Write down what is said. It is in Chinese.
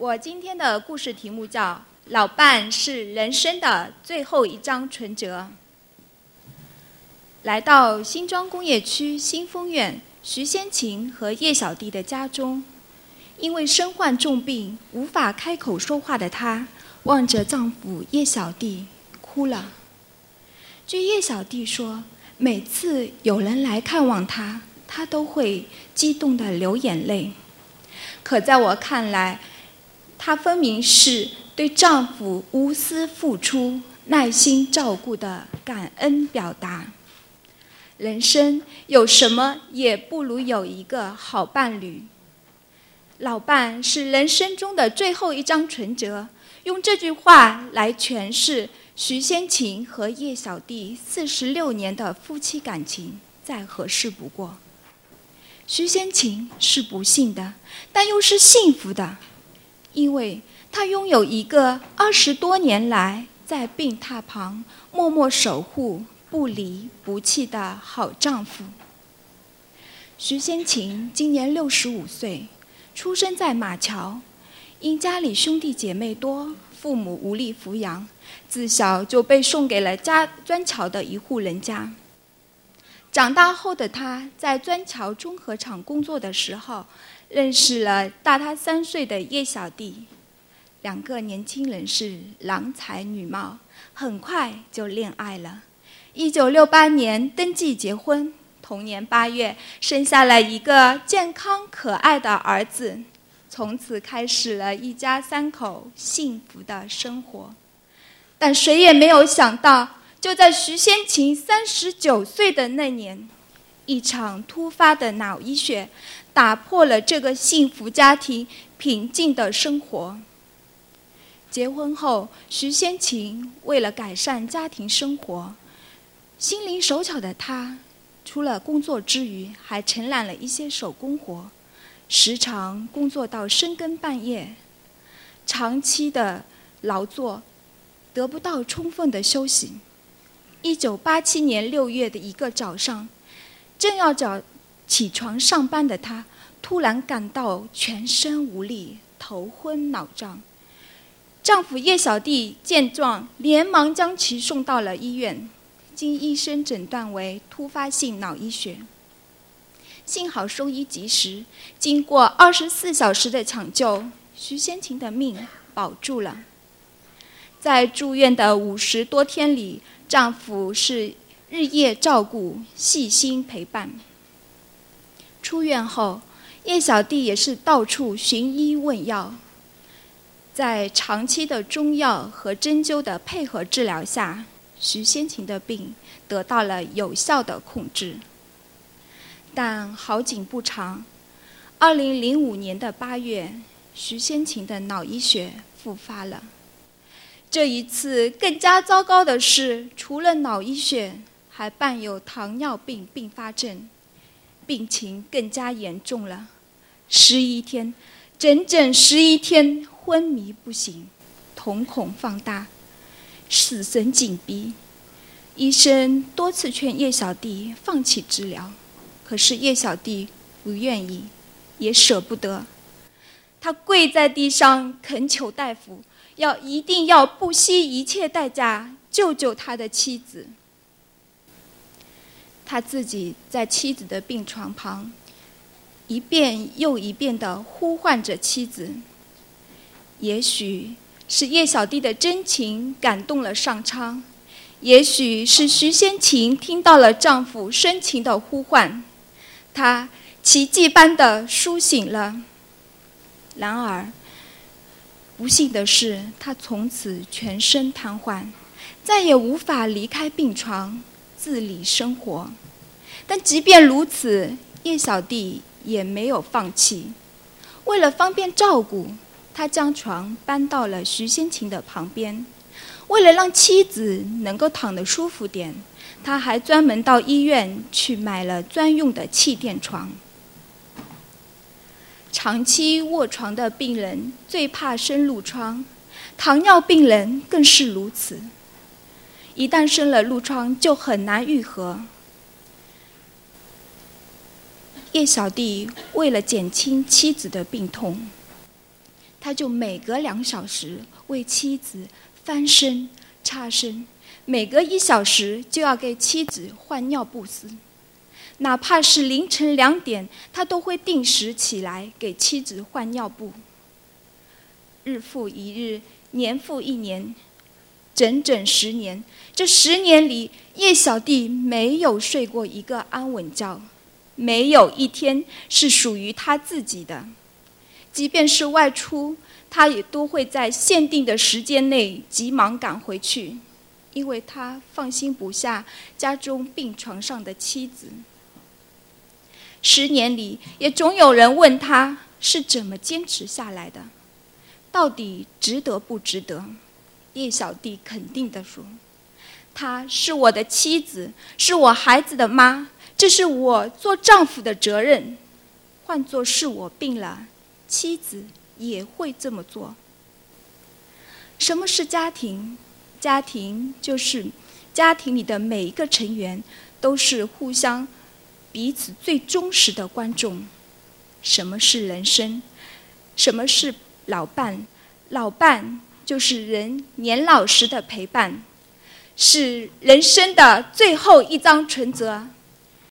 我今天的故事题目叫《老伴是人生的最后一张存折》。来到新庄工业区新丰苑徐先琴和叶小弟的家中，因为身患重病无法开口说话的她，望着丈夫叶小弟哭了。据叶小弟说，每次有人来看望她，她都会激动的流眼泪。可在我看来，她分明是对丈夫无私付出、耐心照顾的感恩表达。人生有什么也不如有一个好伴侣。老伴是人生中的最后一张存折，用这句话来诠释徐先琴和叶小弟四十六年的夫妻感情，再合适不过。徐先琴是不幸的，但又是幸福的。因为她拥有一个二十多年来在病榻旁默默守护、不离不弃的好丈夫。徐先琴今年六十五岁，出生在马桥，因家里兄弟姐妹多，父母无力抚养，自小就被送给了家砖桥的一户人家。长大后的她在砖桥综合厂工作的时候。认识了大他三岁的叶小弟，两个年轻人是郎才女貌，很快就恋爱了。一九六八年登记结婚，同年八月生下了一个健康可爱的儿子，从此开始了一家三口幸福的生活。但谁也没有想到，就在徐先琴三十九岁的那年，一场突发的脑溢血。打破了这个幸福家庭平静的生活。结婚后，徐先琴为了改善家庭生活，心灵手巧的她，除了工作之余，还承揽了一些手工活，时常工作到深更半夜。长期的劳作，得不到充分的休息。一九八七年六月的一个早上，正要早。起床上班的她，突然感到全身无力、头昏脑胀。丈夫叶小弟见状，连忙将其送到了医院，经医生诊断为突发性脑溢血。幸好收医及时，经过二十四小时的抢救，徐先琴的命保住了。在住院的五十多天里，丈夫是日夜照顾、细心陪伴。出院后，叶小弟也是到处寻医问药。在长期的中药和针灸的配合治疗下，徐先琴的病得到了有效的控制。但好景不长，二零零五年的八月，徐先琴的脑溢血复发了。这一次更加糟糕的是，除了脑溢血，还伴有糖尿病并发症。病情更加严重了，十一天，整整十一天昏迷不醒，瞳孔放大，死神紧逼。医生多次劝叶小弟放弃治疗，可是叶小弟不愿意，也舍不得。他跪在地上恳求大夫，要一定要不惜一切代价救救他的妻子。他自己在妻子的病床旁，一遍又一遍地呼唤着妻子。也许是叶小弟的真情感动了上苍，也许是徐先琴听到了丈夫深情的呼唤，她奇迹般的苏醒了。然而，不幸的是，她从此全身瘫痪，再也无法离开病床。自理生活，但即便如此，叶小弟也没有放弃。为了方便照顾，他将床搬到了徐先琴的旁边。为了让妻子能够躺得舒服点，他还专门到医院去买了专用的气垫床。长期卧床的病人最怕生褥疮，糖尿病人更是如此。一旦生了褥疮，就很难愈合。叶小弟为了减轻妻子的病痛，他就每隔两小时为妻子翻身、擦身，每隔一小时就要给妻子换尿布丝。哪怕是凌晨两点，他都会定时起来给妻子换尿布。日复一日，年复一年，整整十年。这十年里，叶小弟没有睡过一个安稳觉，没有一天是属于他自己的。即便是外出，他也都会在限定的时间内急忙赶回去，因为他放心不下家中病床上的妻子。十年里，也总有人问他是怎么坚持下来的，到底值得不值得？叶小弟肯定地说：“她是我的妻子，是我孩子的妈，这是我做丈夫的责任。换作是我病了，妻子也会这么做。”什么是家庭？家庭就是家庭里的每一个成员都是互相。彼此最忠实的观众。什么是人生？什么是老伴？老伴就是人年老时的陪伴，是人生的最后一张存折。